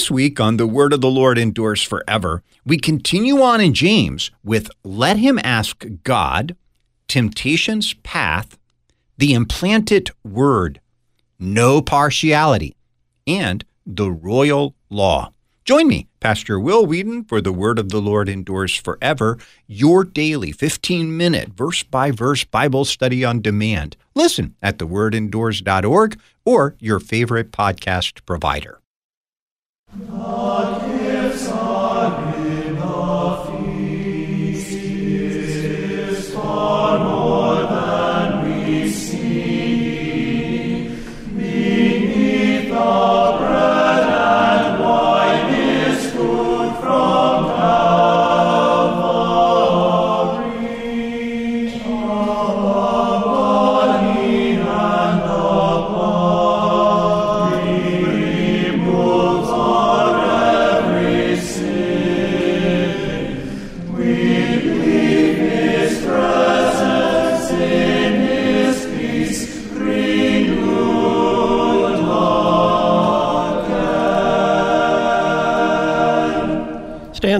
This week on The Word of the Lord Endures Forever, we continue on in James with Let Him Ask God, Temptation's Path, The Implanted Word, No Partiality, and The Royal Law. Join me, Pastor Will Weedon, for The Word of the Lord Endures Forever, your daily 15 minute verse by verse Bible study on demand. Listen at thewordendures.org or your favorite podcast provider. God.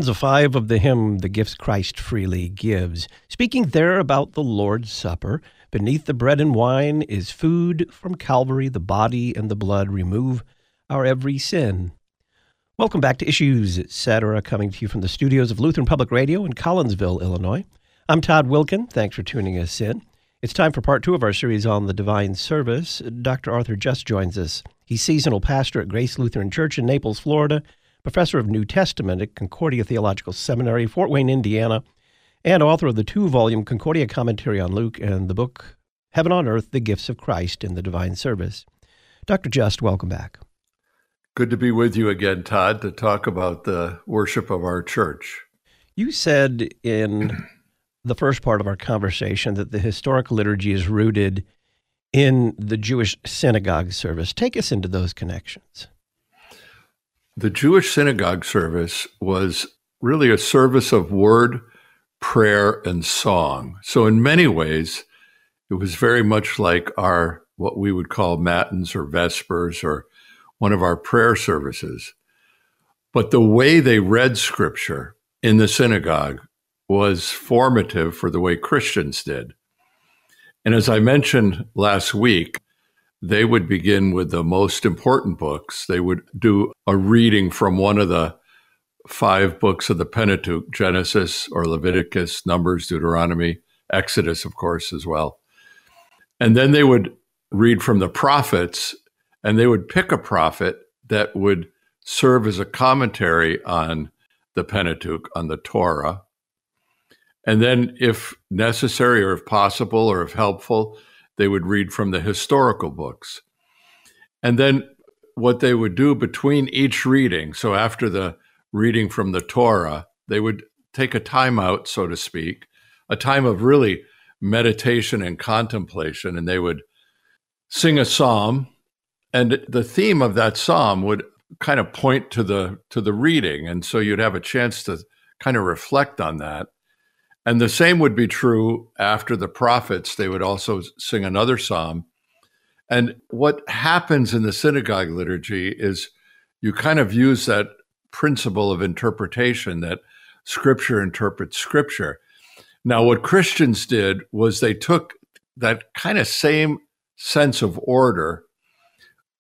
Stanza 5 of the hymn, The Gifts Christ Freely Gives, speaking there about the Lord's Supper. Beneath the bread and wine is food from Calvary, the body and the blood remove our every sin. Welcome back to Issues, etc., coming to you from the studios of Lutheran Public Radio in Collinsville, Illinois. I'm Todd Wilken. Thanks for tuning us in. It's time for part two of our series on the divine service. Dr. Arthur Just joins us. He's seasonal pastor at Grace Lutheran Church in Naples, Florida professor of New Testament at Concordia Theological Seminary, Fort Wayne, Indiana, and author of the two volume Concordia Commentary on Luke and the book Heaven on Earth The Gifts of Christ in the Divine Service. Dr. Just, welcome back. Good to be with you again, Todd, to talk about the worship of our church. You said in the first part of our conversation that the historic liturgy is rooted in the Jewish synagogue service. Take us into those connections. The Jewish synagogue service was really a service of word, prayer, and song. So, in many ways, it was very much like our what we would call matins or vespers or one of our prayer services. But the way they read scripture in the synagogue was formative for the way Christians did. And as I mentioned last week, they would begin with the most important books. They would do a reading from one of the five books of the Pentateuch Genesis or Leviticus, Numbers, Deuteronomy, Exodus, of course, as well. And then they would read from the prophets and they would pick a prophet that would serve as a commentary on the Pentateuch, on the Torah. And then, if necessary or if possible or if helpful, they would read from the historical books. And then what they would do between each reading, so after the reading from the Torah, they would take a time out, so to speak, a time of really meditation and contemplation, and they would sing a psalm. And the theme of that psalm would kind of point to the to the reading. And so you'd have a chance to kind of reflect on that. And the same would be true after the prophets. They would also sing another psalm. And what happens in the synagogue liturgy is you kind of use that principle of interpretation that scripture interprets scripture. Now, what Christians did was they took that kind of same sense of order,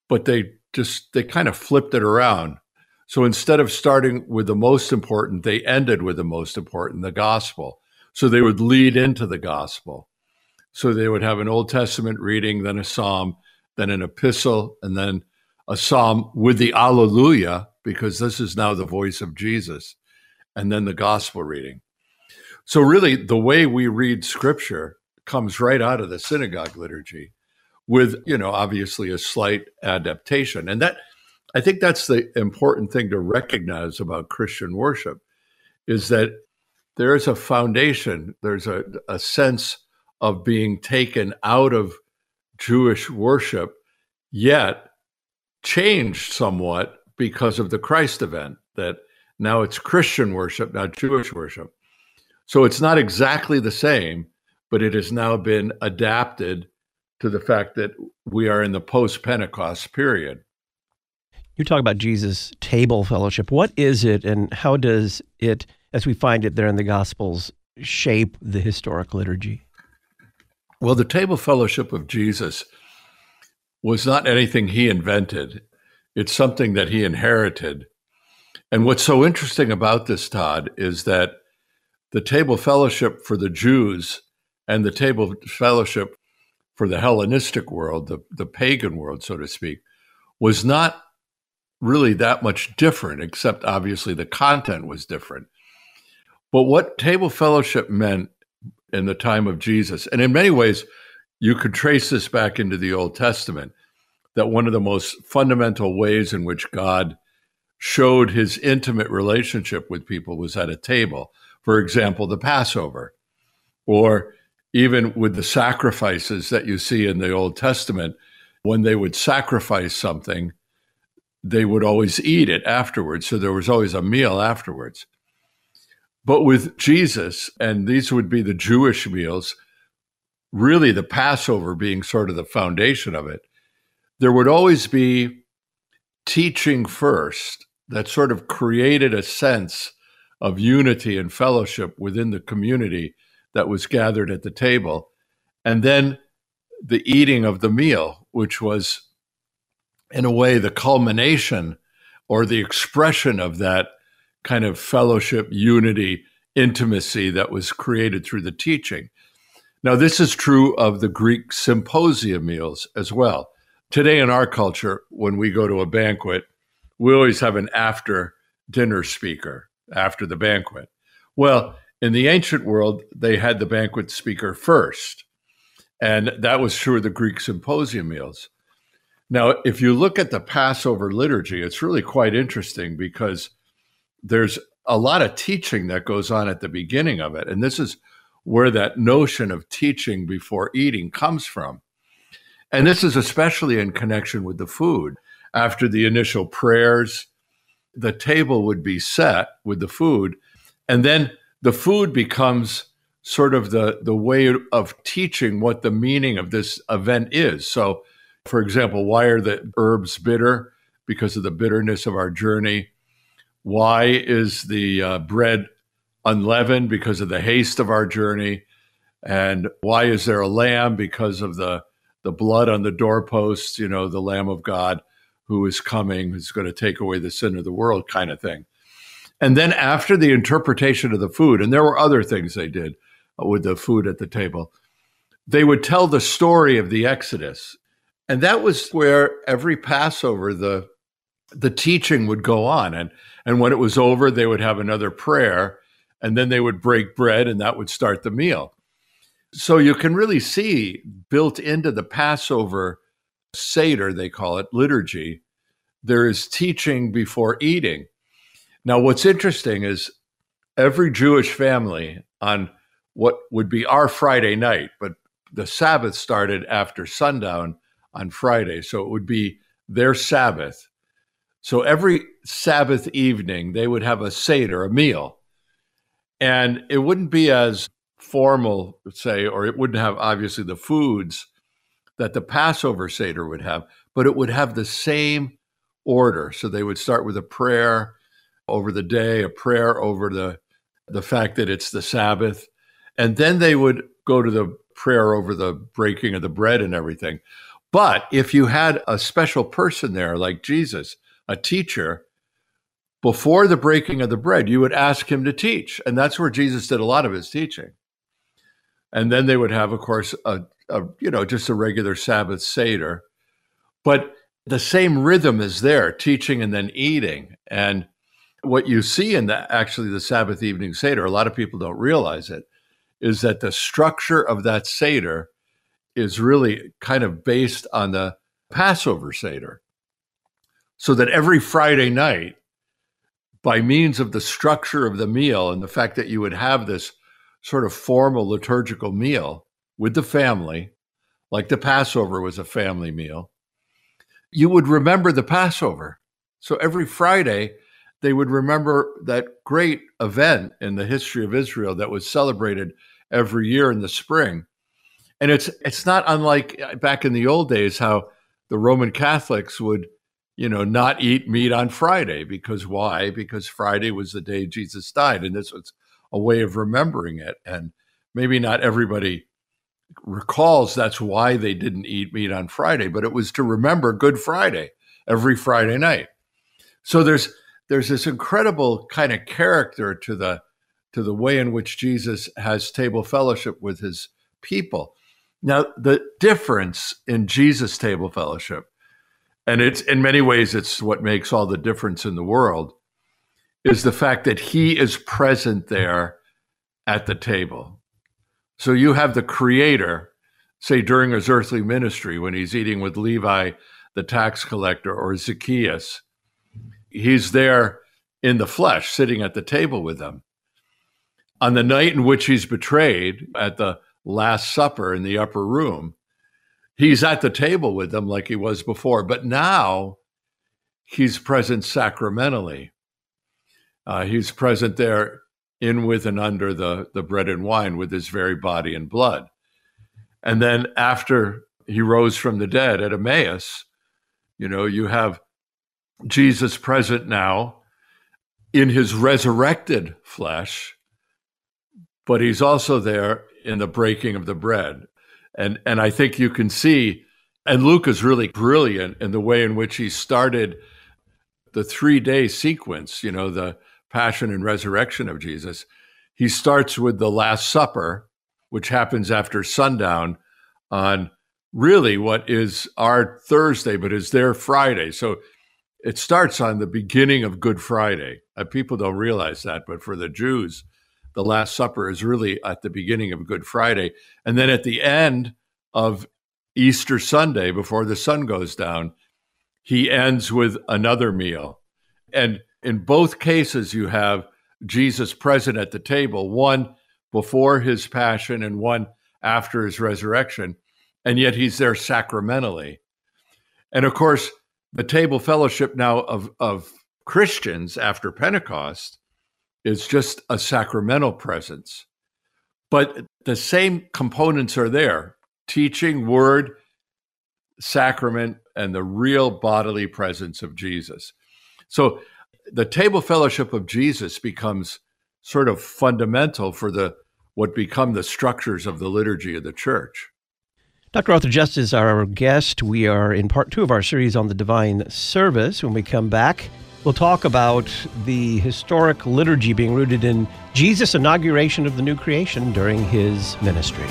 but they just, they kind of flipped it around. So instead of starting with the most important, they ended with the most important, the gospel. So they would lead into the gospel. So they would have an Old Testament reading, then a psalm, then an epistle, and then a psalm with the Alleluia, because this is now the voice of Jesus, and then the gospel reading. So, really, the way we read scripture comes right out of the synagogue liturgy with, you know, obviously a slight adaptation. And that, I think that's the important thing to recognize about Christian worship is that there is a foundation, there's a, a sense of being taken out of Jewish worship, yet changed somewhat because of the Christ event, that now it's Christian worship, not Jewish worship. So it's not exactly the same, but it has now been adapted to the fact that we are in the post Pentecost period. You talk about Jesus' table fellowship. What is it, and how does it, as we find it there in the Gospels, shape the historic liturgy? Well, the table fellowship of Jesus was not anything he invented, it's something that he inherited. And what's so interesting about this, Todd, is that the table fellowship for the Jews and the table fellowship for the Hellenistic world, the, the pagan world, so to speak, was not really that much different, except obviously the content was different. But what table fellowship meant in the time of Jesus, and in many ways, you could trace this back into the Old Testament, that one of the most fundamental ways in which God showed his intimate relationship with people was at a table. For example, the Passover, or even with the sacrifices that you see in the Old Testament, when they would sacrifice something, they would always eat it afterwards. So there was always a meal afterwards. But with Jesus, and these would be the Jewish meals, really the Passover being sort of the foundation of it, there would always be teaching first that sort of created a sense of unity and fellowship within the community that was gathered at the table. And then the eating of the meal, which was in a way, the culmination or the expression of that kind of fellowship, unity, intimacy that was created through the teaching. Now, this is true of the Greek symposium meals as well. Today, in our culture, when we go to a banquet, we always have an after dinner speaker after the banquet. Well, in the ancient world, they had the banquet speaker first. And that was true of the Greek symposium meals. Now, if you look at the Passover liturgy, it's really quite interesting because there's a lot of teaching that goes on at the beginning of it. And this is where that notion of teaching before eating comes from. And this is especially in connection with the food. After the initial prayers, the table would be set with the food. And then the food becomes sort of the, the way of teaching what the meaning of this event is. So for example, why are the herbs bitter? Because of the bitterness of our journey. Why is the uh, bread unleavened? Because of the haste of our journey. And why is there a lamb? Because of the, the blood on the doorposts, you know, the Lamb of God who is coming, who's going to take away the sin of the world, kind of thing. And then after the interpretation of the food, and there were other things they did with the food at the table, they would tell the story of the Exodus and that was where every Passover the the teaching would go on, and and when it was over, they would have another prayer, and then they would break bread, and that would start the meal. So you can really see built into the Passover Seder, they call it liturgy, there is teaching before eating. Now, what's interesting is every Jewish family on what would be our Friday night, but the Sabbath started after sundown on Friday. So it would be their Sabbath. So every Sabbath evening, they would have a Seder, a meal. And it wouldn't be as formal, say, or it wouldn't have obviously the foods that the Passover Seder would have, but it would have the same order. So they would start with a prayer over the day, a prayer over the, the fact that it's the Sabbath. And then they would go to the prayer over the breaking of the bread and everything. But if you had a special person there, like Jesus, a teacher, before the breaking of the bread, you would ask him to teach. And that's where Jesus did a lot of his teaching. And then they would have, of course, a, a you know, just a regular Sabbath Seder. But the same rhythm is there, teaching and then eating. And what you see in the actually the Sabbath evening Seder, a lot of people don't realize it, is that the structure of that Seder is really kind of based on the Passover Seder. So that every Friday night, by means of the structure of the meal and the fact that you would have this sort of formal liturgical meal with the family, like the Passover was a family meal, you would remember the Passover. So every Friday, they would remember that great event in the history of Israel that was celebrated every year in the spring and it's it's not unlike back in the old days how the Roman Catholics would, you know, not eat meat on Friday because why? Because Friday was the day Jesus died, and this was a way of remembering it. And maybe not everybody recalls that's why they didn't eat meat on Friday, but it was to remember Good Friday every Friday night. So there's there's this incredible kind of character to the to the way in which Jesus has table fellowship with his people. Now, the difference in Jesus' table fellowship, and it's in many ways it's what makes all the difference in the world, is the fact that he is present there at the table. So you have the creator, say during his earthly ministry, when he's eating with Levi, the tax collector, or Zacchaeus, he's there in the flesh, sitting at the table with them. On the night in which he's betrayed at the Last Supper in the upper room, he's at the table with them like he was before, but now he's present sacramentally. Uh, he's present there in with and under the, the bread and wine with his very body and blood. And then after he rose from the dead at Emmaus, you know, you have Jesus present now in his resurrected flesh, but he's also there in the breaking of the bread. And and I think you can see and Luke is really brilliant in the way in which he started the 3-day sequence, you know, the passion and resurrection of Jesus. He starts with the last supper, which happens after sundown on really what is our Thursday but is their Friday. So it starts on the beginning of Good Friday. Uh, people don't realize that, but for the Jews, the Last Supper is really at the beginning of Good Friday. And then at the end of Easter Sunday, before the sun goes down, he ends with another meal. And in both cases, you have Jesus present at the table, one before his passion and one after his resurrection. And yet he's there sacramentally. And of course, the table fellowship now of, of Christians after Pentecost is just a sacramental presence. But the same components are there teaching, word, sacrament, and the real bodily presence of Jesus. So the table fellowship of Jesus becomes sort of fundamental for the what become the structures of the liturgy of the church. Dr. Arthur Just is our guest. We are in part two of our series on the divine service. When we come back, we'll talk about the historic liturgy being rooted in Jesus' inauguration of the new creation during his ministry.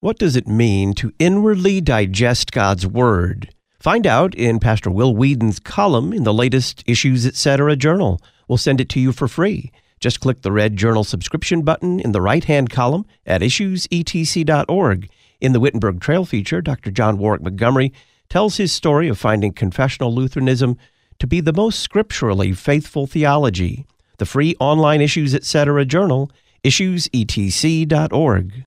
What does it mean to inwardly digest God's Word? Find out in Pastor Will Weedon's column in the latest Issues Etc. journal. We'll send it to you for free. Just click the red journal subscription button in the right hand column at issuesetc.org. In the Wittenberg Trail feature, Dr. John Warwick Montgomery tells his story of finding confessional Lutheranism to be the most scripturally faithful theology. The free online Issues Etc. journal, issuesetc.org.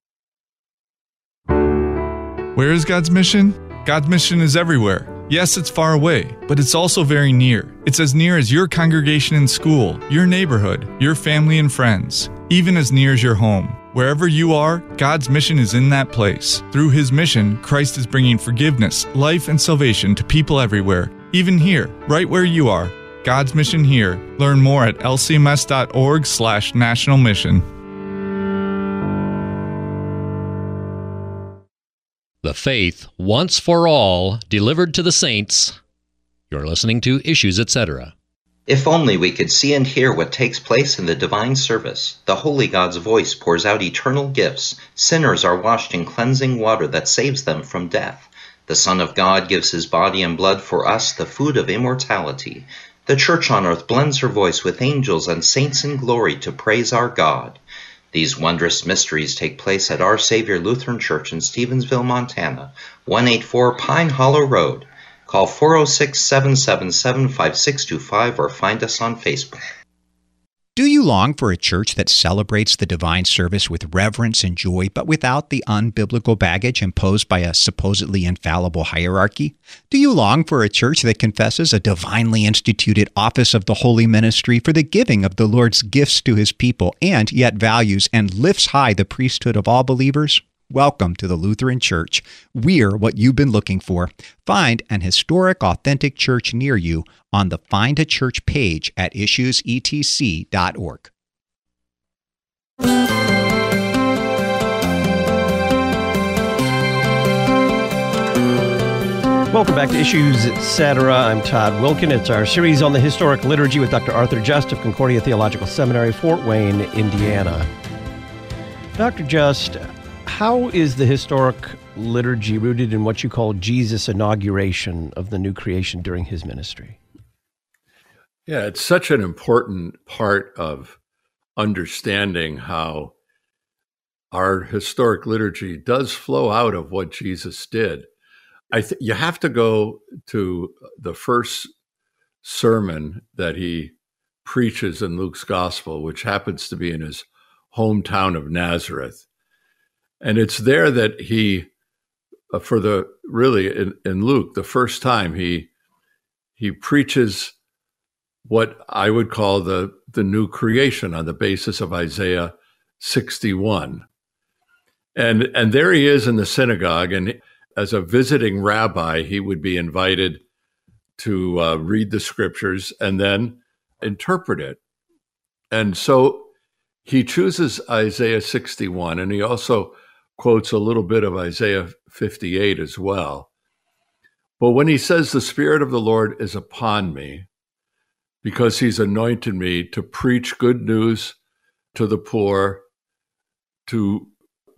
Where is God's mission? God's mission is everywhere. Yes, it's far away, but it's also very near. It's as near as your congregation in school, your neighborhood, your family and friends, even as near as your home. Wherever you are, God's mission is in that place. Through his mission, Christ is bringing forgiveness, life, and salvation to people everywhere, even here, right where you are. God's mission here. Learn more at lcms.org/slash national mission. The Faith Once for All, delivered to the saints. You're listening to Issues, etc. If only we could see and hear what takes place in the divine service. The Holy God's voice pours out eternal gifts. Sinners are washed in cleansing water that saves them from death. The Son of God gives his body and blood for us, the food of immortality. The Church on earth blends her voice with angels and saints in glory to praise our God. These wondrous mysteries take place at Our Savior Lutheran Church in Stevensville, Montana, 184 Pine Hollow Road. Call 406 777 5625 or find us on Facebook. Do you long for a church that celebrates the divine service with reverence and joy, but without the unbiblical baggage imposed by a supposedly infallible hierarchy? Do you long for a church that confesses a divinely instituted office of the holy ministry for the giving of the Lord's gifts to his people, and yet values and lifts high the priesthood of all believers? Welcome to the Lutheran Church. We're what you've been looking for. Find an historic, authentic church near you on the Find a Church page at issuesetc.org. Welcome back to Issues Etc. I'm Todd Wilken. It's our series on the historic liturgy with Dr. Arthur Just of Concordia Theological Seminary, Fort Wayne, Indiana. Dr. Just, how is the historic liturgy rooted in what you call Jesus' inauguration of the new creation during his ministry? Yeah, it's such an important part of understanding how our historic liturgy does flow out of what Jesus did. I th- you have to go to the first sermon that he preaches in Luke's gospel, which happens to be in his hometown of Nazareth. And it's there that he, uh, for the really in, in Luke, the first time he he preaches what I would call the the new creation on the basis of Isaiah 61. And and there he is in the synagogue, and as a visiting rabbi, he would be invited to uh, read the scriptures and then interpret it. And so he chooses Isaiah 61, and he also quotes a little bit of Isaiah 58 as well. But when he says, The Spirit of the Lord is upon me, because he's anointed me to preach good news to the poor, to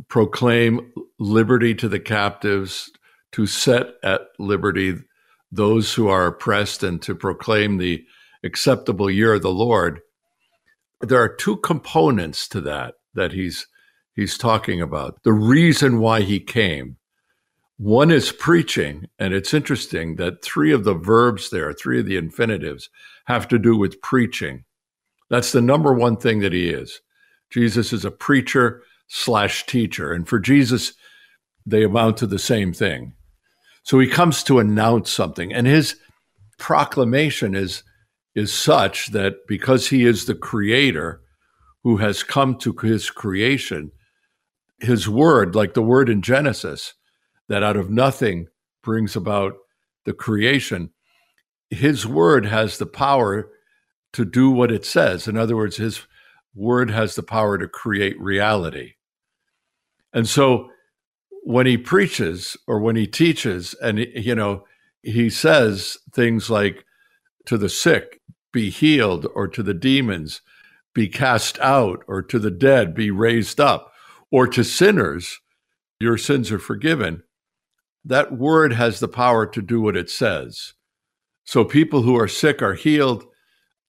proclaim liberty to the captives, to set at liberty those who are oppressed, and to proclaim the acceptable year of the Lord. There are two components to that that he's he's talking about. The reason why he came. One is preaching, and it's interesting that three of the verbs there, three of the infinitives, have to do with preaching. That's the number one thing that he is. Jesus is a preacher slash teacher. And for Jesus, they amount to the same thing. So he comes to announce something, and his proclamation is, is such that because he is the creator who has come to his creation, his word, like the word in Genesis, that out of nothing brings about the creation, his word has the power to do what it says. In other words, his word has the power to create reality. And so when he preaches or when he teaches, and, you know, he says things like to the sick, be healed, or to the demons, be cast out, or to the dead, be raised up, or to sinners, your sins are forgiven. That word has the power to do what it says. So people who are sick are healed,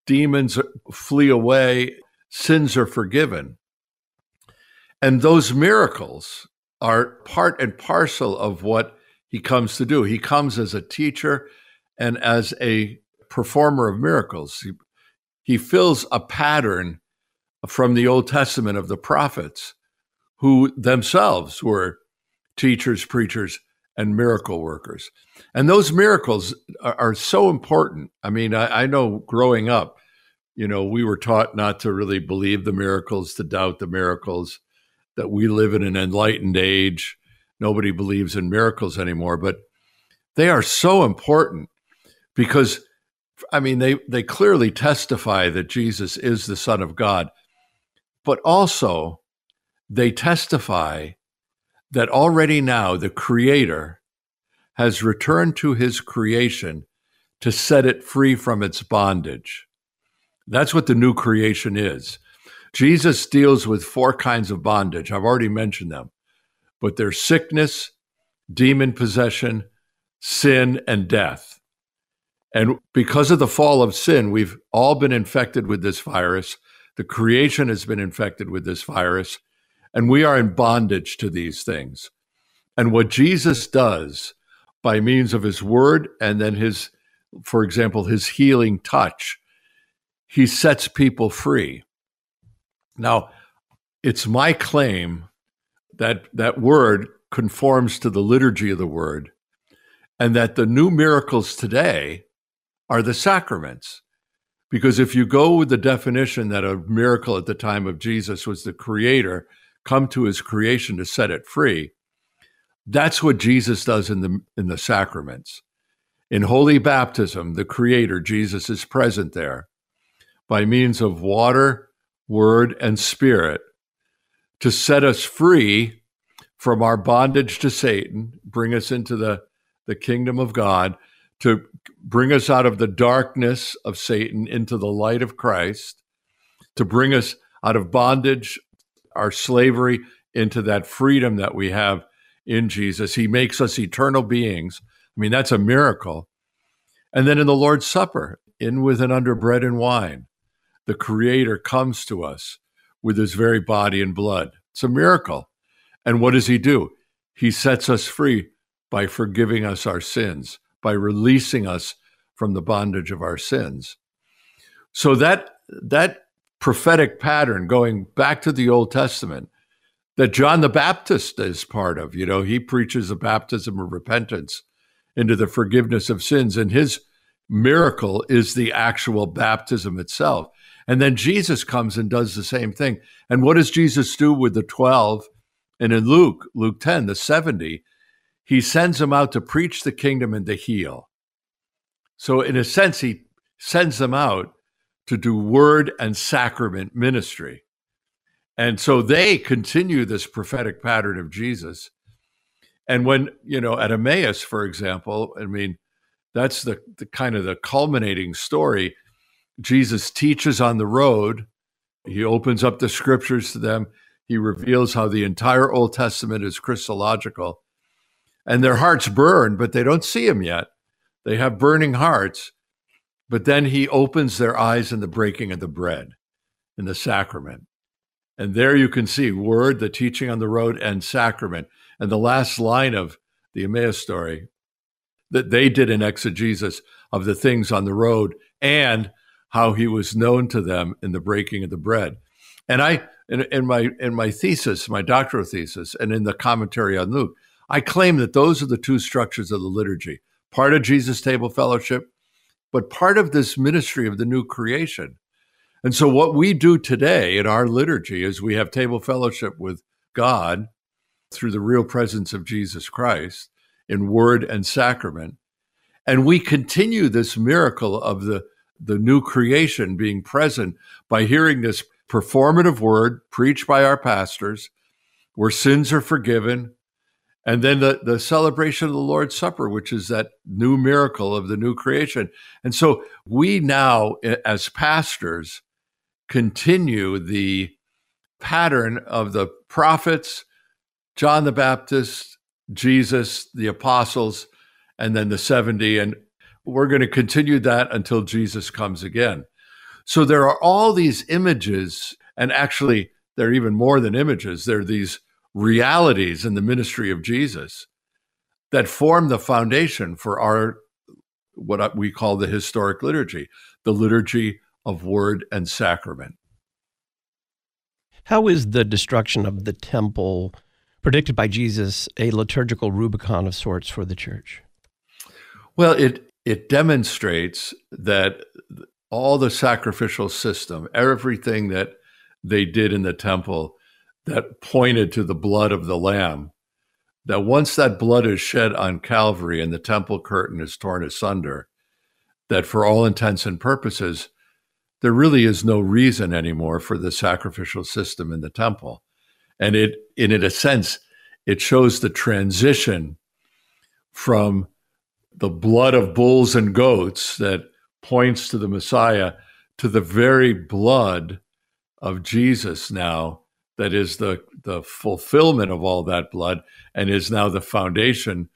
demons flee away, sins are forgiven. And those miracles are part and parcel of what he comes to do. He comes as a teacher and as a performer of miracles. He, he fills a pattern from the Old Testament of the prophets who themselves were teachers, preachers, and miracle workers. And those miracles are, are so important. I mean, I, I, know growing up, you know, we were taught not to really believe the miracles, to doubt the miracles that we live in an enlightened age. Nobody believes in miracles anymore, but they are so important because, I mean, they, they clearly testify that Jesus is the Son of God, but also they testify that already now the Creator has returned to his creation to set it free from its bondage. That's what the new creation is. Jesus deals with four kinds of bondage. I've already mentioned them, but they're sickness, demon possession, sin, and death. And because of the fall of sin, we've all been infected with this virus. The creation has been infected with this virus, and we are in bondage to these things. And what Jesus does by means of his word and then his, for example, his healing touch, he sets people free. Now, it's my claim that that word conforms to the liturgy of the word and that the new miracles today are the sacraments. Because if you go with the definition that a miracle at the time of Jesus was the creator come to his creation to set it free, that's what Jesus does in the in the sacraments. In holy baptism, the creator Jesus is present there by means of water, word, and spirit to set us free from our bondage to Satan, bring us into the, the kingdom of God, to bring us out of the darkness of Satan into the light of Christ, to bring us out of bondage, our slavery, into that freedom that we have in Jesus. He makes us eternal beings. I mean, that's a miracle. And then in the Lord's Supper, in with and under bread and wine, the Creator comes to us with his very body and blood. It's a miracle. And what does he do? He sets us free by forgiving us our sins, by releasing us from the bondage of our sins. So that that prophetic pattern going back to the Old Testament that John the Baptist is part of, you know, he preaches a baptism of repentance into the forgiveness of sins and his miracle is the actual baptism itself. And then Jesus comes and does the same thing. And what does Jesus do with the 12? And in Luke, Luke 10, the 70, he sends them out to preach the kingdom and to heal. So, in a sense, he sends them out to do word and sacrament ministry. And so they continue this prophetic pattern of Jesus. And when, you know, at Emmaus, for example, I mean, that's the, the kind of the culminating story. Jesus teaches on the road. He opens up the scriptures to them. He reveals how the entire Old Testament is Christological. And their hearts burn, but they don't see him yet. They have burning hearts. But then he opens their eyes in the breaking of the bread in the sacrament. And there you can see word, the teaching on the road, and sacrament. And the last line of the Emmaus story that they did an exegesis of the things on the road and how he was known to them in the breaking of the bread. And I, in, in my in my thesis, my doctoral thesis, and in the commentary on Luke, I claim that those are the two structures of the liturgy: part of Jesus' table fellowship, but part of this ministry of the new creation. And so, what we do today in our liturgy is we have table fellowship with God through the real presence of Jesus Christ in word and sacrament. And we continue this miracle of the the new creation being present by hearing this performative word preached by our pastors where sins are forgiven. And then the, the celebration of the Lord's Supper, which is that new miracle of the new creation. And so we now, eh, as pastors, continue the pattern of the prophets, John the Baptist, Jesus, the apostles, and then the 70. And we're going to continue that until Jesus comes again. So there are all these images, and actually, they're even more than images. They're these realities in the ministry of Jesus that form the foundation for our what we call the historic liturgy, the liturgy of word and sacrament. How is the destruction of the temple predicted by Jesus a liturgical Rubicon of sorts for the church? Well, it it demonstrates that all the sacrificial system, everything that they did in the temple that pointed to the blood of the lamb, that once that blood is shed on Calvary and the temple curtain is torn asunder, that for all intents and purposes, there really is no reason anymore for the sacrificial system in the temple. And it, in a sense, it shows the transition from the blood of bulls and goats that points to the Messiah to the very blood of Jesus now that is the, the fulfillment of all that blood and is now the foundation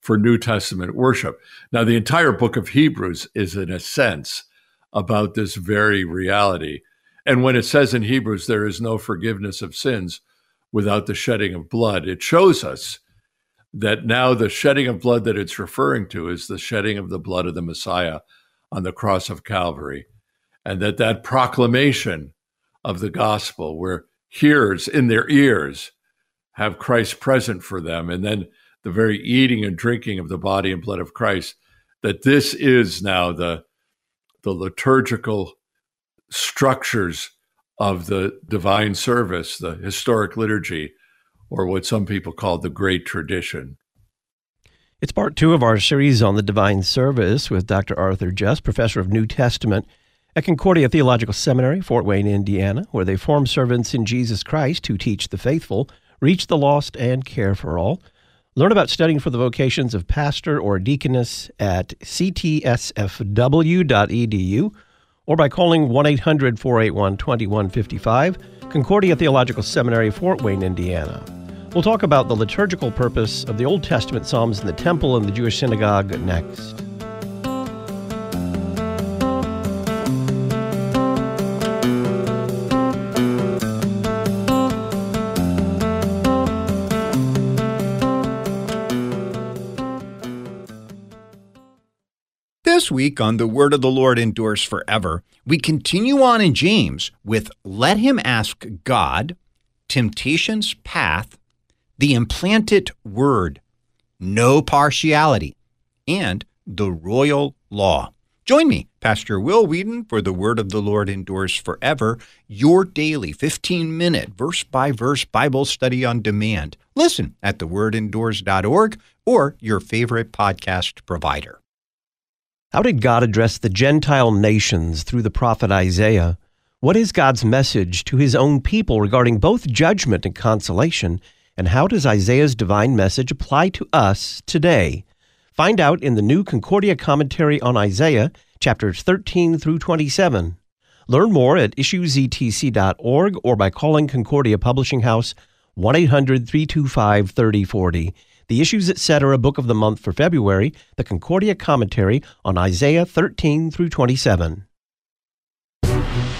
for New Testament worship. Now, the entire book of Hebrews is, in a sense, about this very reality. And when it says in Hebrews, there is no forgiveness of sins without the shedding of blood, it shows us that now the shedding of blood that it's referring to is the shedding of the blood of the Messiah on the cross of Calvary, and that that proclamation of the gospel, where hearers in their ears have Christ present for them, and then the very eating and drinking of the body and blood of Christ, that this is now the, the liturgical structures of the divine service, the historic liturgy, or what some people call the great tradition. It's part two of our series on the divine service with Dr. Arthur Just, professor of New Testament at Concordia Theological Seminary, Fort Wayne, Indiana, where they form servants in Jesus Christ who teach the faithful, reach the lost, and care for all. Learn about studying for the vocations of pastor or deaconess at ctsfw.edu or by calling 1 800 481 2155, Concordia Theological Seminary, Fort Wayne, Indiana. We'll talk about the liturgical purpose of the Old Testament Psalms in the temple and the Jewish synagogue next. Week on The Word of the Lord Endures Forever, we continue on in James with Let Him Ask God, Temptation's Path, the Implanted Word, No Partiality, and the Royal Law. Join me, Pastor Will Weedon, for The Word of the Lord Endures Forever, your daily 15 minute verse by verse Bible study on demand. Listen at thewordendures.org or your favorite podcast provider. How did God address the Gentile nations through the prophet Isaiah? What is God's message to his own people regarding both judgment and consolation? And how does Isaiah's divine message apply to us today? Find out in the new Concordia commentary on Isaiah, chapters 13 through 27. Learn more at issuesetc.org or by calling Concordia Publishing House 1 800 325 3040 the Issues Etc. Book of the Month for February, the Concordia Commentary on Isaiah 13 through 27.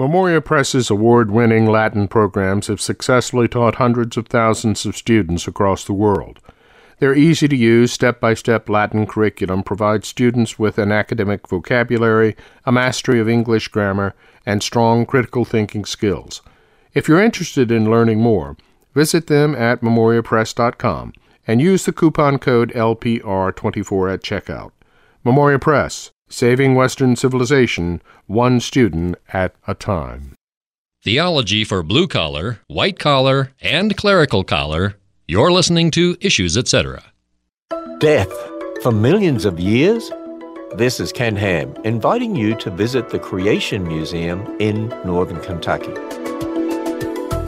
Memoria Press's award winning Latin programs have successfully taught hundreds of thousands of students across the world. Their easy to use, step by step Latin curriculum provides students with an academic vocabulary, a mastery of English grammar, and strong critical thinking skills. If you're interested in learning more, visit them at memoriapress.com and use the coupon code LPR24 at checkout. Memoria Press, saving Western civilization one student at a time. Theology for blue collar, white collar, and clerical collar. You're listening to Issues, etc. Death for millions of years? This is Ken Ham inviting you to visit the Creation Museum in northern Kentucky.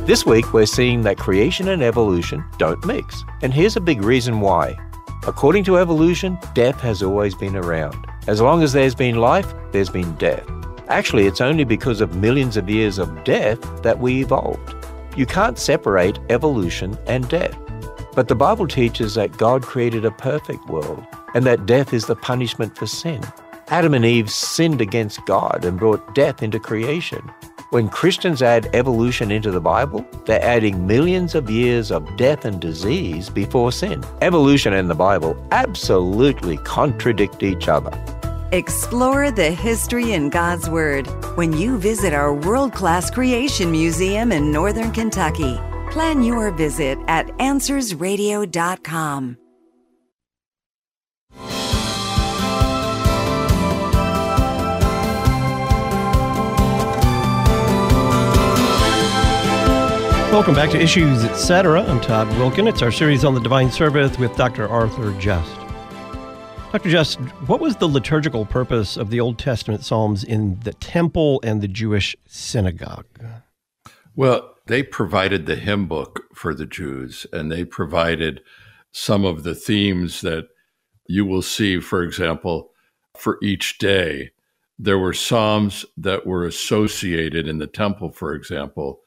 This week, we're seeing that creation and evolution don't mix. And here's a big reason why. According to evolution, death has always been around. As long as there's been life, there's been death. Actually, it's only because of millions of years of death that we evolved. You can't separate evolution and death. But the Bible teaches that God created a perfect world and that death is the punishment for sin. Adam and Eve sinned against God and brought death into creation. When Christians add evolution into the Bible, they're adding millions of years of death and disease before sin. Evolution and the Bible absolutely contradict each other. Explore the history in God's Word when you visit our world class creation museum in Northern Kentucky. Plan your visit at AnswersRadio.com. Welcome back to Issues Etc. I'm Todd Wilken. It's our series on the Divine Service with Dr. Arthur Just. Dr. Just, what was the liturgical purpose of the Old Testament Psalms in the temple and the Jewish synagogue? Well, they provided the hymn book for the Jews, and they provided some of the themes that you will see, for example, for each day there were psalms that were associated in the temple, for example,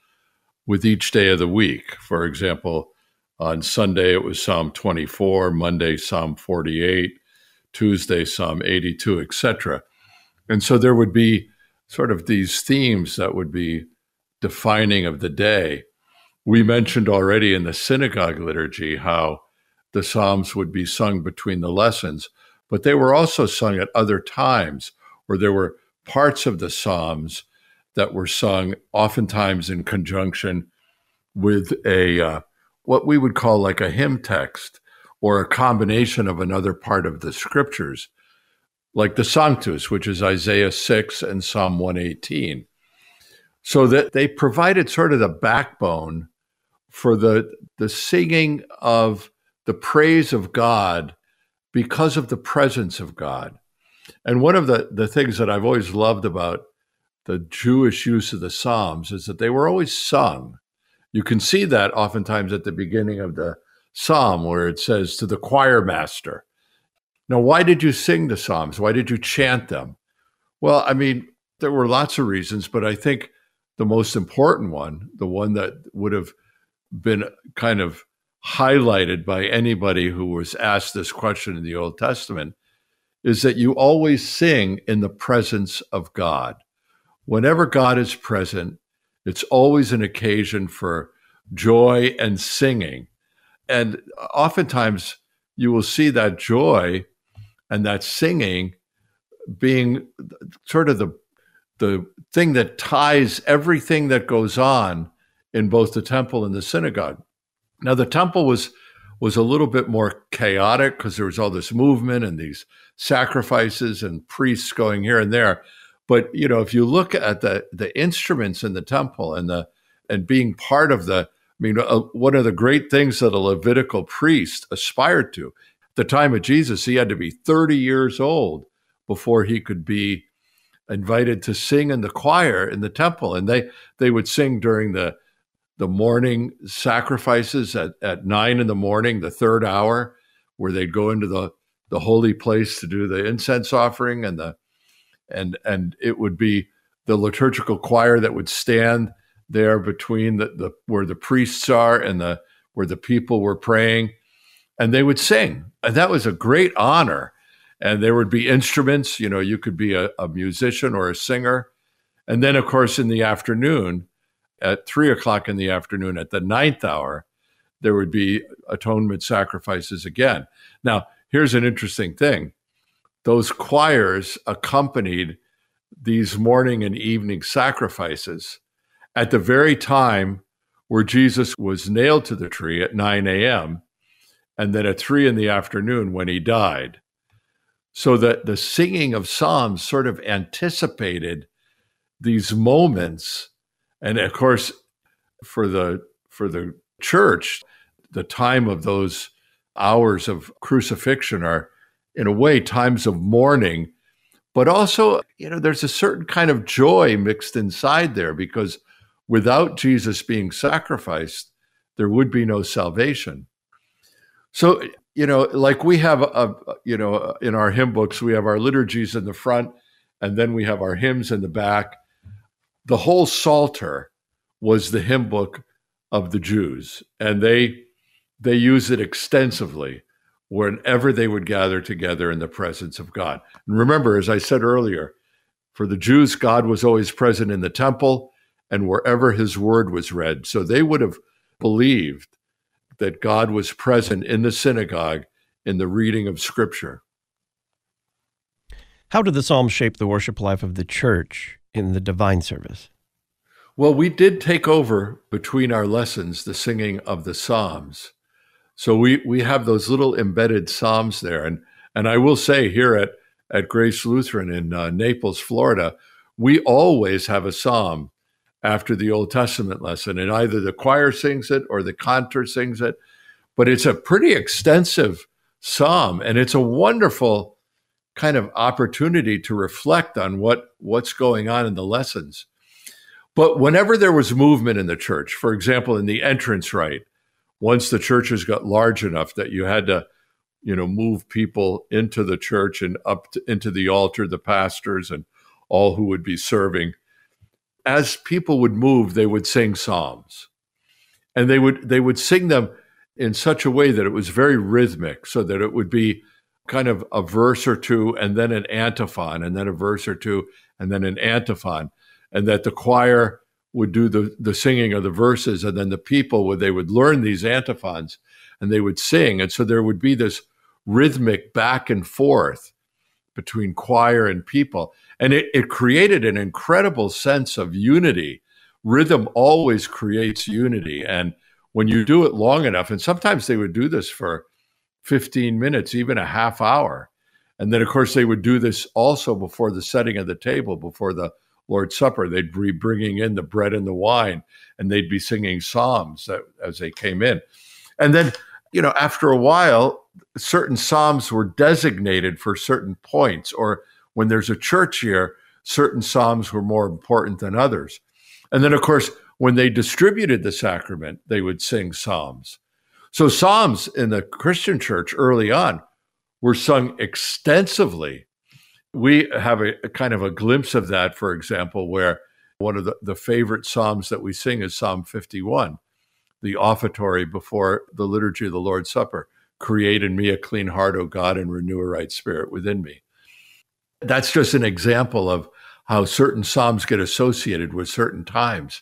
with each day of the week. For example, on Sunday it was Psalm 24, Monday Psalm 48, Tuesday Psalm 82, etc. And so there would be sort of these themes that would be defining of the day. We mentioned already in the synagogue liturgy how the Psalms would be sung between the lessons, but they were also sung at other times where there were parts of the Psalms that were sung oftentimes in conjunction with a uh, what we would call like a hymn text or a combination of another part of the scriptures, like the Sanctus, which is Isaiah 6 and Psalm 118. So that they provided sort of the backbone for the, the singing of the praise of God because of the presence of God. And one of the, the things that I've always loved about the Jewish use of the Psalms is that they were always sung. You can see that oftentimes at the beginning of the Psalm where it says to the choir master. Now, why did you sing the Psalms? Why did you chant them? Well, I mean, there were lots of reasons, but I think the most important one, the one that would have been kind of highlighted by anybody who was asked this question in the Old Testament, is that you always sing in the presence of God. Whenever God is present, it's always an occasion for joy and singing. And oftentimes you will see that joy and that singing being sort of the the thing that ties everything that goes on in both the temple and the synagogue. Now the temple was was a little bit more chaotic because there was all this movement and these sacrifices and priests going here and there. But you know, if you look at the the instruments in the temple and the and being part of the, I mean, uh, one of the great things that a Levitical priest aspired to. At the time of Jesus, he had to be 30 years old before he could be invited to sing in the choir in the temple, and they they would sing during the the morning sacrifices at, at nine in the morning, the third hour, where they'd go into the, the holy place to do the incense offering and the and and it would be the liturgical choir that would stand there between the, the where the priests are and the where the people were praying and they would sing. And that was a great honor. And there would be instruments you know you could be a, a musician or a singer. And then of course in the afternoon at three o'clock in the afternoon at the ninth hour, there would be atonement sacrifices again. Now, here's an interesting thing those choirs accompanied these morning and evening sacrifices at the very time where Jesus was nailed to the tree at 9 a.m. and then at 3 in the afternoon when he died. So that the singing of Psalms sort of anticipated these moments and of course, for the for the church, the time of those hours of crucifixion are, in a way, times of mourning. But also, you know, there's a certain kind of joy mixed inside there because without Jesus being sacrificed, there would be no salvation. So, you know, like we have, a, you know, in our hymn books, we have our liturgies in the front, and then we have our hymns in the back the whole Psalter was the hymn book of the Jews, and they they use it extensively whenever they would gather together in the presence of God. And remember, as I said earlier, for the Jews, God was always present in the temple and wherever his word was read. So they would have believed that God was present in the synagogue in the reading of scripture. How did the Psalms shape the worship life of the church? in the divine service? Well, we did take over between our lessons the singing of the Psalms. So we, we have those little embedded Psalms there. And, and I will say here at, at Grace Lutheran in uh, Naples, Florida, we always have a Psalm after the Old Testament lesson. And either the choir sings it or the cantor sings it. But it's a pretty extensive Psalm. And it's a wonderful kind of opportunity to reflect on what what's going on in the lessons. But whenever there was movement in the church, for example, in the entrance rite, once the churches got large enough that you had to, you know, move people into the church and up to, into the altar, the pastors and all who would be serving. As people would move, they would sing psalms. And they would they would sing them in such a way that it was very rhythmic, so that it would be kind of a verse or two and then an antiphon and then a verse or two and then an antiphon and that the choir would do the, the singing of the verses and then the people would they would learn these antiphons and they would sing. And so there would be this rhythmic back and forth between choir and people. And it, it created an incredible sense of unity. Rhythm always creates unity. And when you do it long enough and sometimes they would do this for 15 minutes, even a half hour. And then, of course, they would do this also before the setting of the table, before the Lord's Supper. They'd be bringing in the bread and the wine, and they'd be singing psalms as they came in. And then, you know, after a while, certain psalms were designated for certain points, or when there's a church year, certain psalms were more important than others. And then, of course, when they distributed the sacrament, they would sing psalms. So Psalms in the Christian church early on were sung extensively. We have a, a kind of a glimpse of that, for example, where one of the, the favorite Psalms that we sing is Psalm 51, the offertory before the liturgy of the Lord's Supper. Create in me a clean heart, O God, and renew a right spirit within me. That's just an example of how certain Psalms get associated with certain times.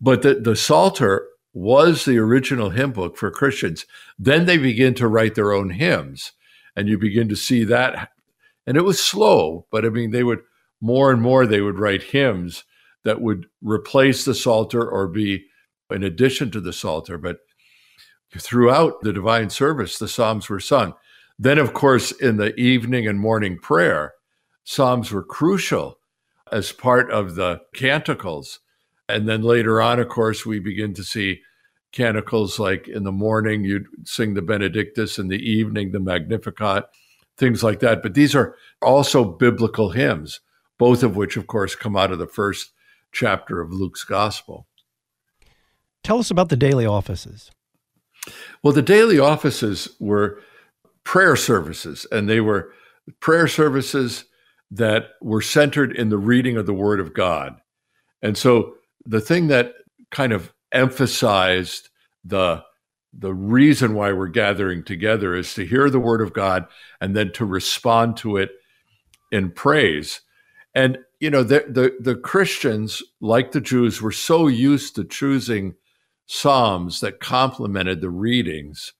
But the, the Psalter was the original hymn book for Christians. Then they begin to write their own hymns, and you begin to see that. And it was slow, but I mean, they would more and more they would write hymns that would replace the Psalter or be in addition to the Psalter. But throughout the divine service, the Psalms were sung. Then, of course, in the evening and morning prayer, Psalms were crucial as part of the canticles and then later on, of course, we begin to see canticles like in the morning, you'd sing the Benedictus, in the evening, the Magnificat, things like that. But these are also biblical hymns, both of which, of course, come out of the first chapter of Luke's Gospel. Tell us about the daily offices. Well, the daily offices were prayer services, and they were prayer services that were centered in the reading of the Word of God. And so the thing that kind of emphasized the the reason why we're gathering together is to hear the word of God and then to respond to it in praise. And you know, the the, the Christians, like the Jews, were so used to choosing psalms that complemented the readings.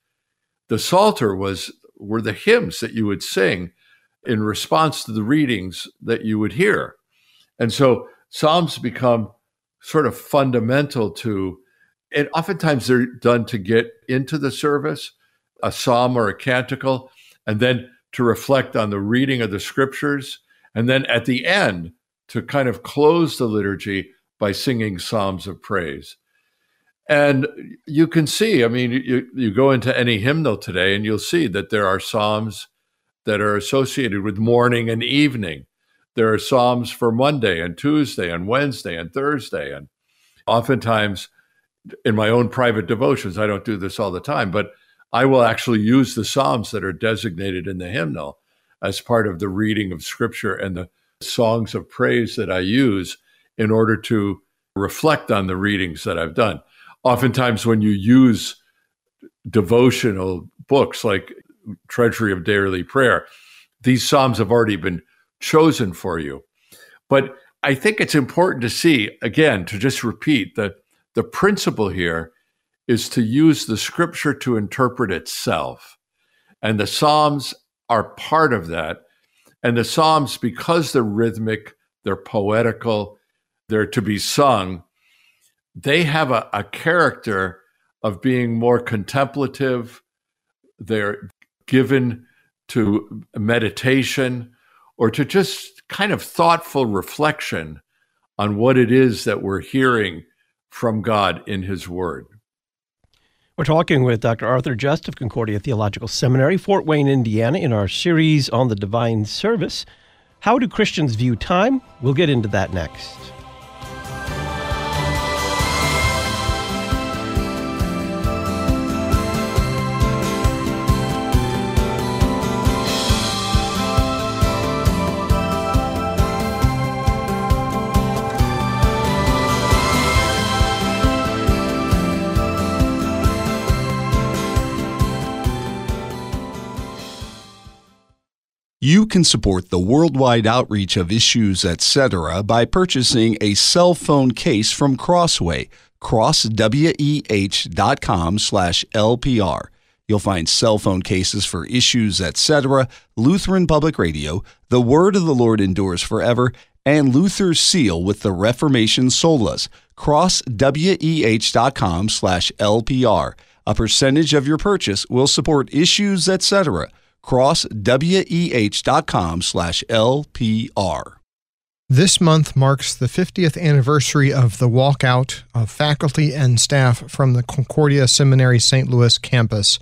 The Psalter was were the hymns that you would sing in response to the readings that you would hear. And so psalms become sort of fundamental to, and oftentimes they're done to get into the service, a psalm or a canticle, and then to reflect on the reading of the scriptures. And then at the end, to kind of close the liturgy by singing psalms of praise. And you can see, I mean, you, you go into any hymnal today and you'll see that there are psalms that are associated with morning and evening. There are Psalms for Monday and Tuesday and Wednesday and Thursday. And oftentimes, in my own private devotions, I don't do this all the time, but I will actually use the Psalms that are designated in the hymnal as part of the reading of Scripture and the songs of praise that I use in order to reflect on the readings that I've done. Oftentimes, when you use devotional books like Treasury of Daily Prayer, these Psalms have already been chosen for you. But I think it's important to see, again, to just repeat that the principle here is to use the scripture to interpret itself. And the Psalms are part of that. And the Psalms, because they're rhythmic, they're poetical, they're to be sung, they have a, a character of being more contemplative. They're given to meditation or to just kind of thoughtful reflection on what it is that we're hearing from God in His Word. We're talking with Dr. Arthur Just of Concordia Theological Seminary, Fort Wayne, Indiana, in our series on the divine service. How do Christians view time? We'll get into that next. Can support the worldwide outreach of issues, etc. by purchasing a cell phone case from Crossway, crossweh.com slash LPR. You'll find cell phone cases for issues, etc., Lutheran Public Radio, The Word of the Lord Endures Forever, and Luther's Seal with the Reformation Solas, crossweh.com slash LPR. A percentage of your purchase will support issues, etc., crossweh.com slash LPR. This month marks the 50th anniversary of the walkout of faculty and staff from the Concordia Seminary St. Louis campus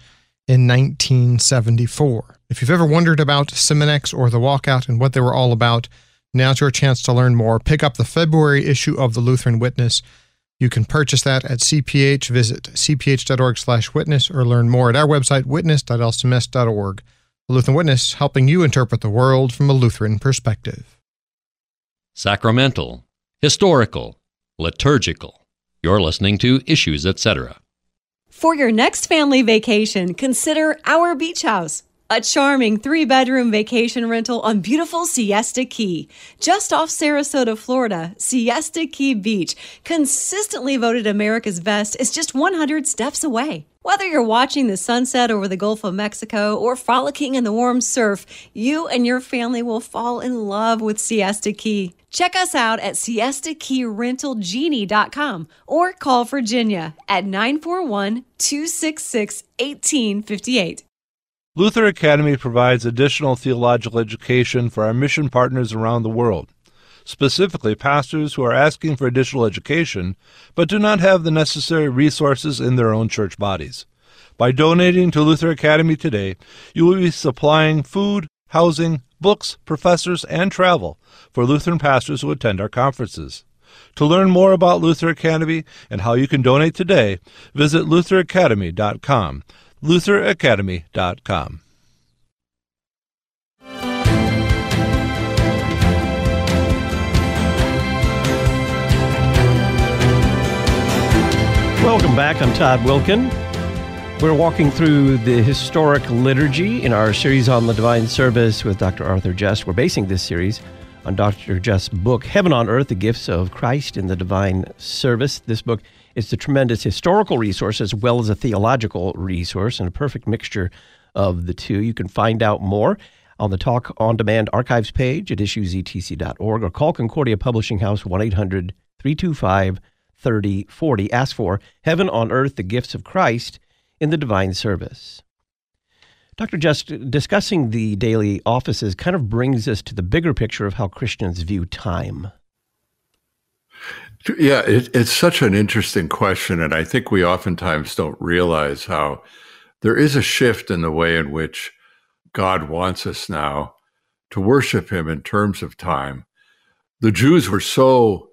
in 1974. If you've ever wondered about Seminex or the walkout and what they were all about, now's your chance to learn more. Pick up the February issue of the Lutheran Witness. You can purchase that at CPH. Visit cph.org slash witness or learn more at our website, witness.lcms.org. The Lutheran Witness, helping you interpret the world from a Lutheran perspective. Sacramental, historical, liturgical. You're listening to Issues, etc. For your next family vacation, consider our beach house. A charming three bedroom vacation rental on beautiful Siesta Key. Just off Sarasota, Florida, Siesta Key Beach, consistently voted America's best, is just 100 steps away. Whether you're watching the sunset over the Gulf of Mexico or frolicking in the warm surf, you and your family will fall in love with Siesta Key. Check us out at siestakeyrentalgenie.com or call Virginia at 941 266 1858. Luther Academy provides additional theological education for our mission partners around the world, specifically pastors who are asking for additional education but do not have the necessary resources in their own church bodies. By donating to Luther Academy today, you will be supplying food, housing, books, professors, and travel for Lutheran pastors who attend our conferences. To learn more about Luther Academy and how you can donate today, visit lutheracademy.com lutheracademy.com. Welcome back. I'm Todd Wilken. We're walking through the historic liturgy in our series on the divine service with Dr. Arthur Just. We're basing this series on Dr. Just's book, Heaven on Earth The Gifts of Christ in the Divine Service. This book is a tremendous historical resource as well as a theological resource and a perfect mixture of the two. You can find out more on the Talk on Demand archives page at issuesetc.org or call Concordia Publishing House 1 800 325 3040. Ask for Heaven on Earth, the Gifts of Christ in the Divine Service. Dr. Just discussing the daily offices kind of brings us to the bigger picture of how Christians view time. Yeah, it, it's such an interesting question. And I think we oftentimes don't realize how there is a shift in the way in which God wants us now to worship Him in terms of time. The Jews were so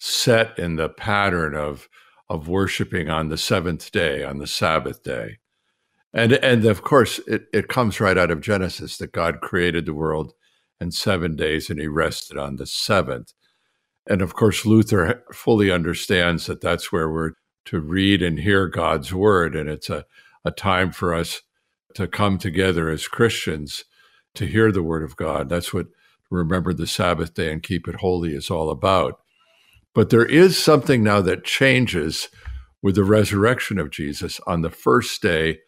set in the pattern of of worshiping on the seventh day, on the Sabbath day. And and of course it, it comes right out of Genesis that God created the world in seven days and he rested on the seventh. And of course, Luther fully understands that that's where we're to read and hear God's word. And it's a, a time for us to come together as Christians to hear the word of God. That's what remember the Sabbath day and keep it holy is all about. But there is something now that changes with the resurrection of Jesus on the first day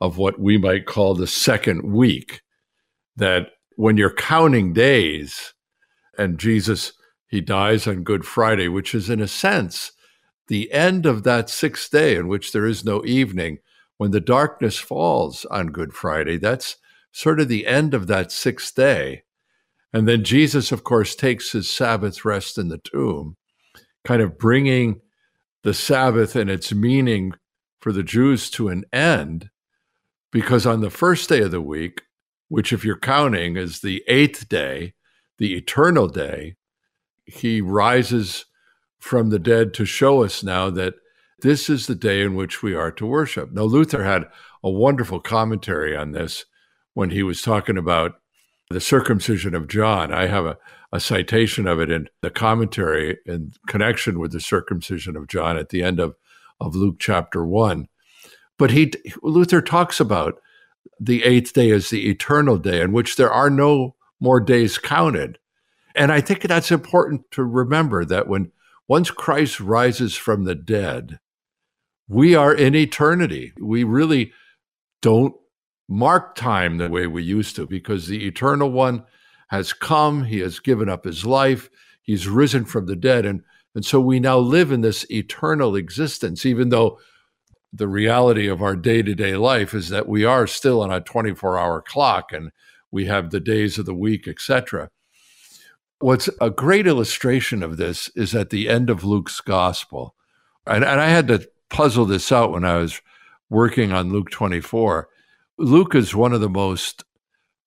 of what we might call the second week. That when you're counting days and Jesus he dies on Good Friday, which is, in a sense, the end of that sixth day in which there is no evening. When the darkness falls on Good Friday, that's sort of the end of that sixth day. And then Jesus, of course, takes his Sabbath rest in the tomb, kind of bringing the Sabbath and its meaning for the Jews to an end. Because on the first day of the week, which, if you're counting, is the eighth day, the eternal day, he rises from the dead to show us now that this is the day in which we are to worship. Now, Luther had a wonderful commentary on this when he was talking about the circumcision of John. I have a, a citation of it in the commentary in connection with the circumcision of John at the end of, of Luke chapter one. But he Luther talks about the eighth day as the eternal day, in which there are no more days counted. And I think that's important to remember that when once Christ rises from the dead, we are in eternity. We really don't mark time the way we used to because the eternal one has come, he has given up his life, he's risen from the dead and and so we now live in this eternal existence even though the reality of our day-to-day life is that we are still on a 24-hour clock and we have the days of the week, etc. What's a great illustration of this is at the end of Luke's gospel. And, and I had to puzzle this out when I was working on Luke 24. Luke is one of the most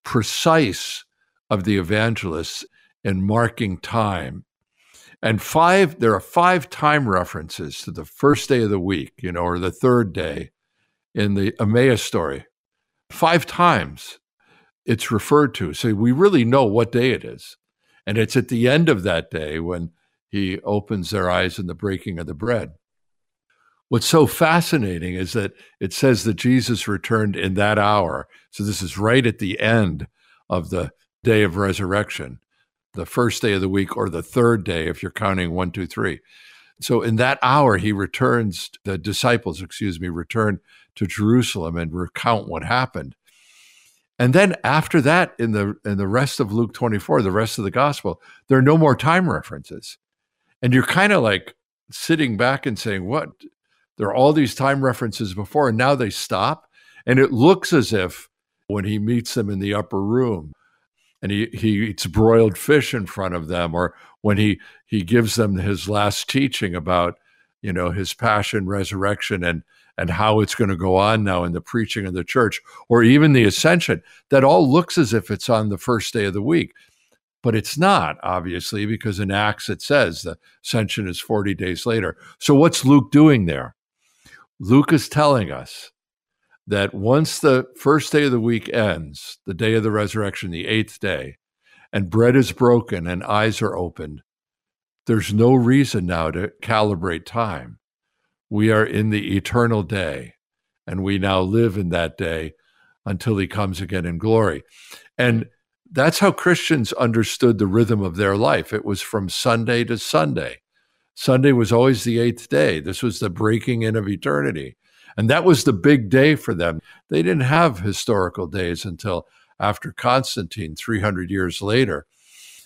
precise of the evangelists in marking time. And five, there are five time references to the first day of the week, you know, or the third day in the Emmaus story. Five times it's referred to. So we really know what day it is. And it's at the end of that day when he opens their eyes in the breaking of the bread. What's so fascinating is that it says that Jesus returned in that hour. So this is right at the end of the day of resurrection, the first day of the week, or the third day, if you're counting one, two, three. So in that hour, he returns, the disciples, excuse me, return to Jerusalem and recount what happened. And then after that, in the in the rest of Luke 24, the rest of the gospel, there are no more time references. And you're kind of like sitting back and saying, What? There are all these time references before, and now they stop. And it looks as if when he meets them in the upper room and he, he eats broiled fish in front of them, or when he he gives them his last teaching about, you know, his passion, resurrection, and and how it's going to go on now in the preaching of the church, or even the ascension, that all looks as if it's on the first day of the week. But it's not, obviously, because in Acts it says the ascension is 40 days later. So what's Luke doing there? Luke is telling us that once the first day of the week ends, the day of the resurrection, the eighth day, and bread is broken and eyes are opened, there's no reason now to calibrate time. We are in the eternal day, and we now live in that day until he comes again in glory. And that's how Christians understood the rhythm of their life. It was from Sunday to Sunday. Sunday was always the eighth day. This was the breaking in of eternity. And that was the big day for them. They didn't have historical days until after Constantine, 300 years later.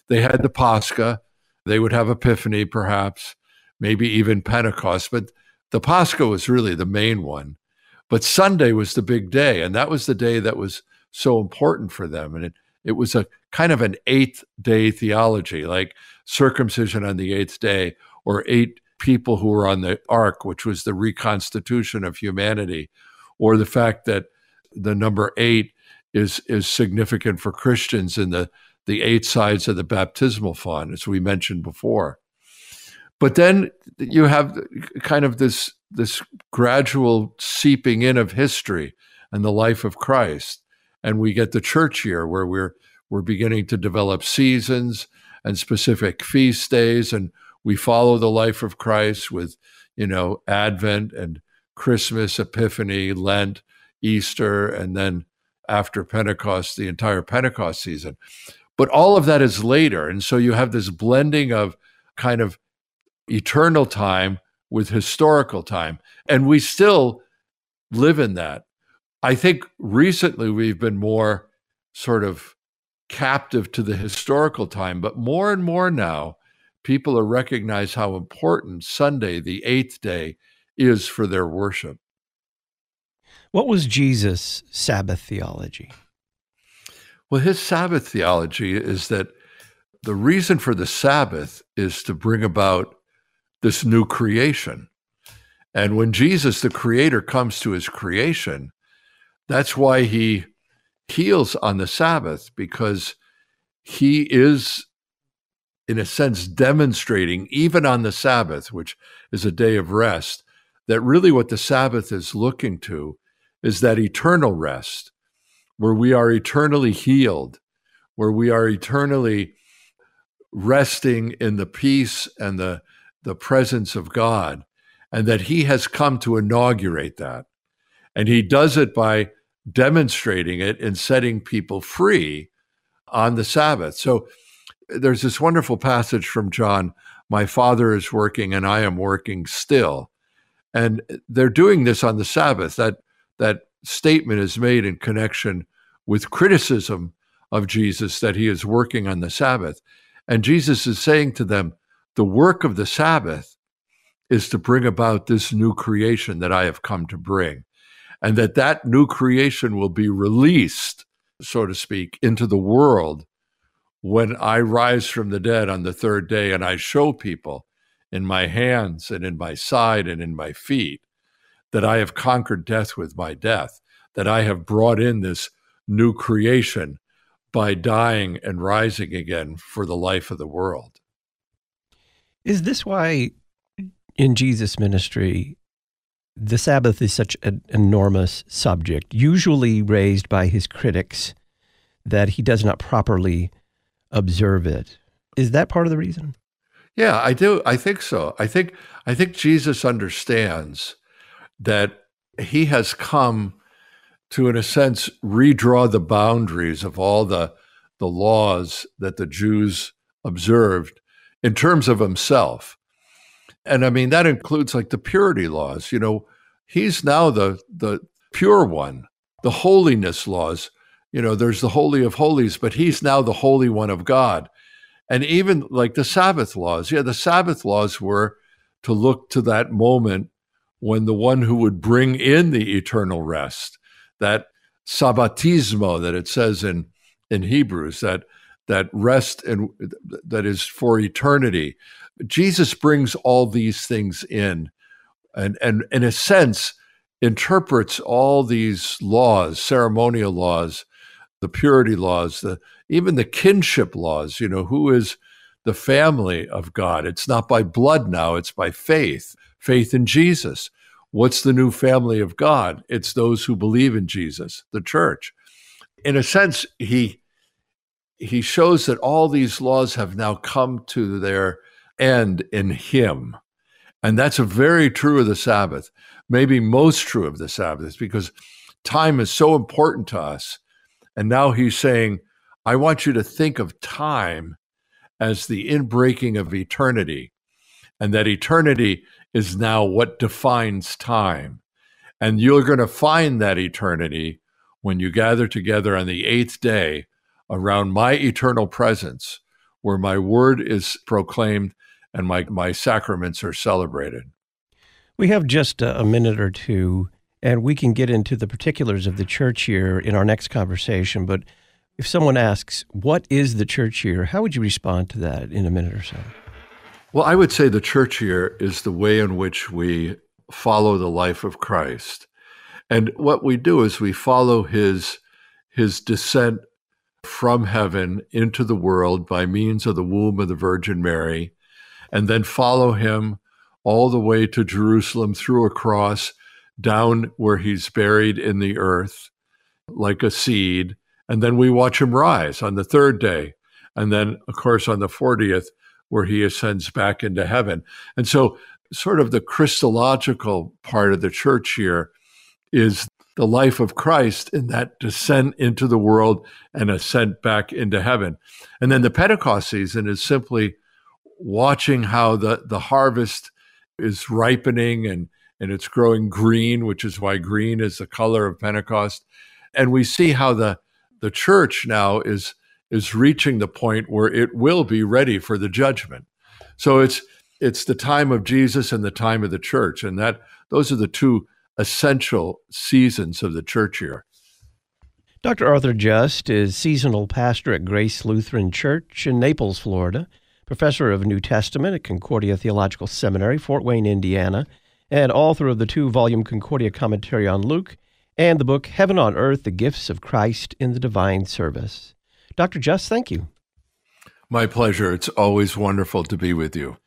They had the Pascha. They would have Epiphany, perhaps, maybe even Pentecost. But the Pascha was really the main one, but Sunday was the big day, and that was the day that was so important for them. And it, it was a kind of an eighth day theology, like circumcision on the eighth day, or eight people who were on the ark, which was the reconstitution of humanity, or the fact that the number eight is is significant for Christians in the the eight sides of the baptismal font, as we mentioned before. But then you have kind of this this gradual seeping in of history and the life of Christ, and we get the church year where we're we're beginning to develop seasons and specific feast days, and we follow the life of Christ with you know Advent and Christmas, Epiphany, Lent, Easter, and then after Pentecost, the entire Pentecost season. But all of that is later, and so you have this blending of kind of eternal time with historical time. And we still live in that. I think recently we've been more sort of captive to the historical time, but more and more now, people are recognize how important Sunday, the eighth day, is for their worship. What was Jesus' Sabbath theology? Well, his Sabbath theology is that the reason for the Sabbath is to bring about this new creation. And when Jesus, the creator, comes to his creation, that's why he heals on the Sabbath, because he is, in a sense, demonstrating, even on the Sabbath, which is a day of rest, that really what the Sabbath is looking to is that eternal rest, where we are eternally healed, where we are eternally resting in the peace and the the presence of God, and that he has come to inaugurate that. And he does it by demonstrating it and setting people free on the Sabbath. So there's this wonderful passage from John My Father is working and I am working still. And they're doing this on the Sabbath. That, that statement is made in connection with criticism of Jesus that he is working on the Sabbath. And Jesus is saying to them, the work of the Sabbath is to bring about this new creation that I have come to bring. And that that new creation will be released, so to speak, into the world when I rise from the dead on the third day and I show people in my hands and in my side and in my feet that I have conquered death with my death, that I have brought in this new creation by dying and rising again for the life of the world. Is this why in Jesus' ministry the Sabbath is such an enormous subject, usually raised by his critics, that he does not properly observe it? Is that part of the reason? Yeah, I do. I think so. I think I think Jesus understands that he has come to, in a sense, redraw the boundaries of all the, the laws that the Jews observed in terms of himself. And I mean, that includes like the purity laws. You know, he's now the, the pure one, the holiness laws. You know, there's the Holy of Holies, but he's now the Holy One of God. And even like the Sabbath laws. Yeah, the Sabbath laws were to look to that moment when the one who would bring in the eternal rest that sabbatismo that it says in in Hebrews that that rest and that is for eternity. Jesus brings all these things in and and in a sense interprets all these laws, ceremonial laws, the purity laws, the even the kinship laws, you know, who is the family of God. It's not by blood now, it's by faith, faith in Jesus. What's the new family of God? It's those who believe in Jesus, the church. In a sense, he he shows that all these laws have now come to their end in him. And that's very true of the Sabbath, maybe most true of the Sabbath, because time is so important to us. And now he's saying, I want you to think of time as the inbreaking of eternity, and that eternity is now what defines time. And you're going to find that eternity when you gather together on the eighth day around my eternal presence, where my word is proclaimed and my, my sacraments are celebrated. We have just a minute or two, and we can get into the particulars of the church year in our next conversation. But if someone asks, What is the church year? how would you respond to that in a minute or so? Well, I would say the church year is the way in which we follow the life of Christ. And what we do is we follow his his descent from heaven into the world by means of the womb of the Virgin Mary, and then follow him all the way to Jerusalem through a cross down where he's buried in the earth like a seed. And then we watch him rise on the third day. And then, of course, on the 40th, where he ascends back into heaven. And so, sort of the Christological part of the church here is the life of Christ in that descent into the world and ascent back into heaven. And then the Pentecost season is simply watching how the, the harvest is ripening and, and it's growing green, which is why green is the color of Pentecost. And we see how the, the church now is is reaching the point where it will be ready for the judgment. So it's it's the time of Jesus and the time of the church, and that those are the two essential seasons of the church year. Dr. Arthur Just is seasonal pastor at Grace Lutheran Church in Naples, Florida, professor of New Testament at Concordia Theological Seminary, Fort Wayne, Indiana, and author of the two volume Concordia commentary on Luke and the book Heaven on Earth The Gifts of Christ in the Divine Service. Dr. Just, thank you. My pleasure. It's always wonderful to be with you.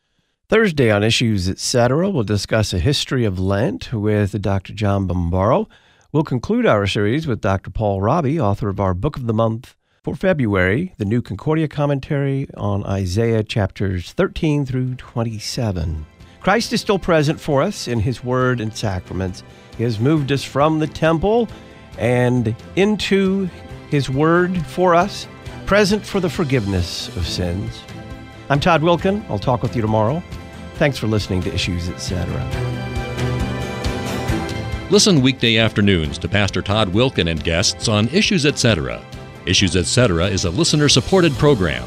Thursday on Issues Etc., we'll discuss a history of Lent with Dr. John Bombaro. We'll conclude our series with Dr. Paul Raabe, author of our Book of the Month for February, the new Concordia commentary on Isaiah chapters 13 through 27. Christ is still present for us in his word and sacraments. He has moved us from the temple and into His Word for us, present for the forgiveness of sins. I'm Todd Wilken. I'll talk with you tomorrow. Thanks for listening to Issues, etc. Listen weekday afternoons to Pastor Todd Wilken and guests on Issues Etc. Issues Etc. is a listener supported program.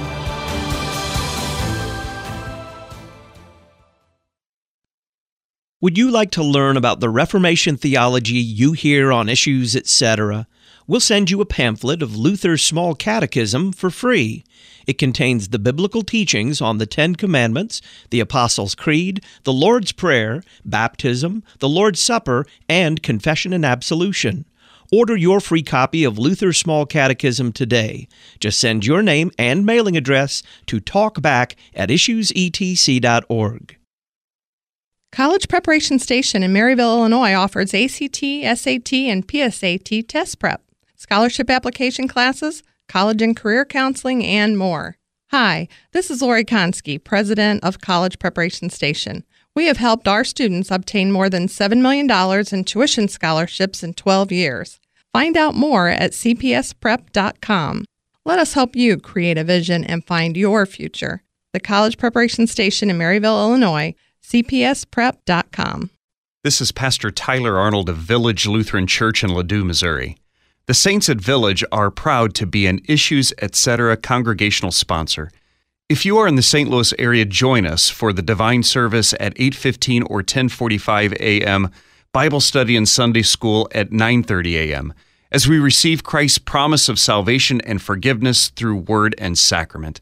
Would you like to learn about the Reformation theology you hear on issues, etc.? We'll send you a pamphlet of Luther's Small Catechism for free. It contains the biblical teachings on the Ten Commandments, the Apostles' Creed, the Lord's Prayer, baptism, the Lord's Supper, and confession and absolution. Order your free copy of Luther's Small Catechism today. Just send your name and mailing address to talkback at issuesetc.org. College Preparation Station in Maryville, Illinois offers ACT, SAT, and PSAT test prep, scholarship application classes, college and career counseling, and more. Hi, this is Lori Konski, President of College Preparation Station. We have helped our students obtain more than $7 million in tuition scholarships in 12 years. Find out more at cpsprep.com. Let us help you create a vision and find your future. The College Preparation Station in Maryville, Illinois cpsprep.com. This is Pastor Tyler Arnold of Village Lutheran Church in Ladue, Missouri. The Saints at Village are proud to be an Issues Etc. congregational sponsor. If you are in the St. Louis area, join us for the divine service at 8:15 or 10:45 a.m., Bible study and Sunday school at 9:30 a.m. as we receive Christ's promise of salvation and forgiveness through word and sacrament.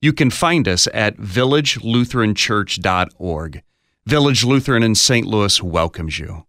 You can find us at villagelutheranchurch.org. Village Lutheran in St. Louis welcomes you.